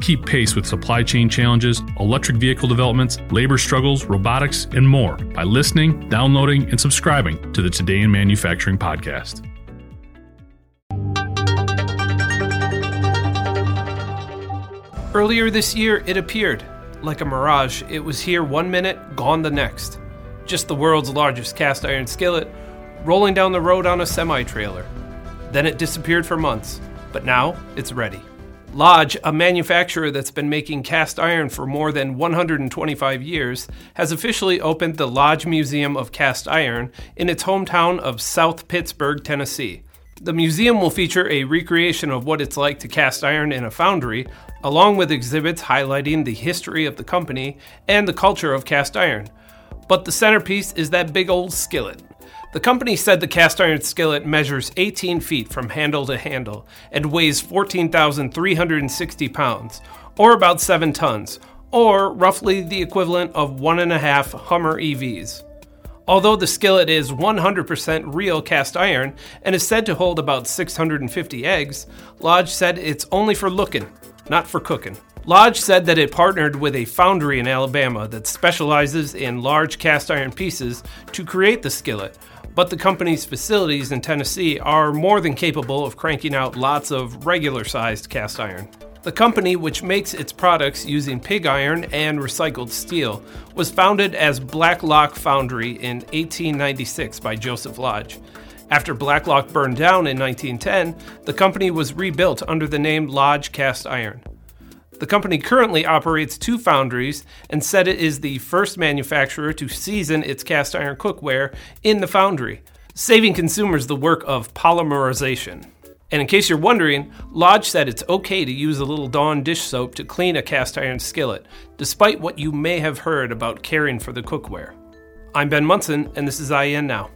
Keep pace with supply chain challenges, electric vehicle developments, labor struggles, robotics, and more by listening, downloading, and subscribing to the Today in Manufacturing podcast. Earlier this year, it appeared. Like a mirage, it was here one minute, gone the next. Just the world's largest cast iron skillet, rolling down the road on a semi trailer. Then it disappeared for months, but now it's ready. Lodge, a manufacturer that's been making cast iron for more than 125 years, has officially opened the Lodge Museum of Cast Iron in its hometown of South Pittsburg, Tennessee. The museum will feature a recreation of what it's like to cast iron in a foundry, along with exhibits highlighting the history of the company and the culture of cast iron. But the centerpiece is that big old skillet. The company said the cast iron skillet measures 18 feet from handle to handle and weighs 14,360 pounds, or about 7 tons, or roughly the equivalent of one and a half Hummer EVs. Although the skillet is 100% real cast iron and is said to hold about 650 eggs, Lodge said it's only for looking, not for cooking. Lodge said that it partnered with a foundry in Alabama that specializes in large cast iron pieces to create the skillet, but the company's facilities in Tennessee are more than capable of cranking out lots of regular sized cast iron. The company, which makes its products using pig iron and recycled steel, was founded as Blacklock Foundry in 1896 by Joseph Lodge. After Blacklock burned down in 1910, the company was rebuilt under the name Lodge Cast Iron. The company currently operates two foundries and said it is the first manufacturer to season its cast iron cookware in the foundry, saving consumers the work of polymerization. And in case you're wondering, Lodge said it's okay to use a little Dawn dish soap to clean a cast iron skillet, despite what you may have heard about caring for the cookware. I'm Ben Munson, and this is IEN Now.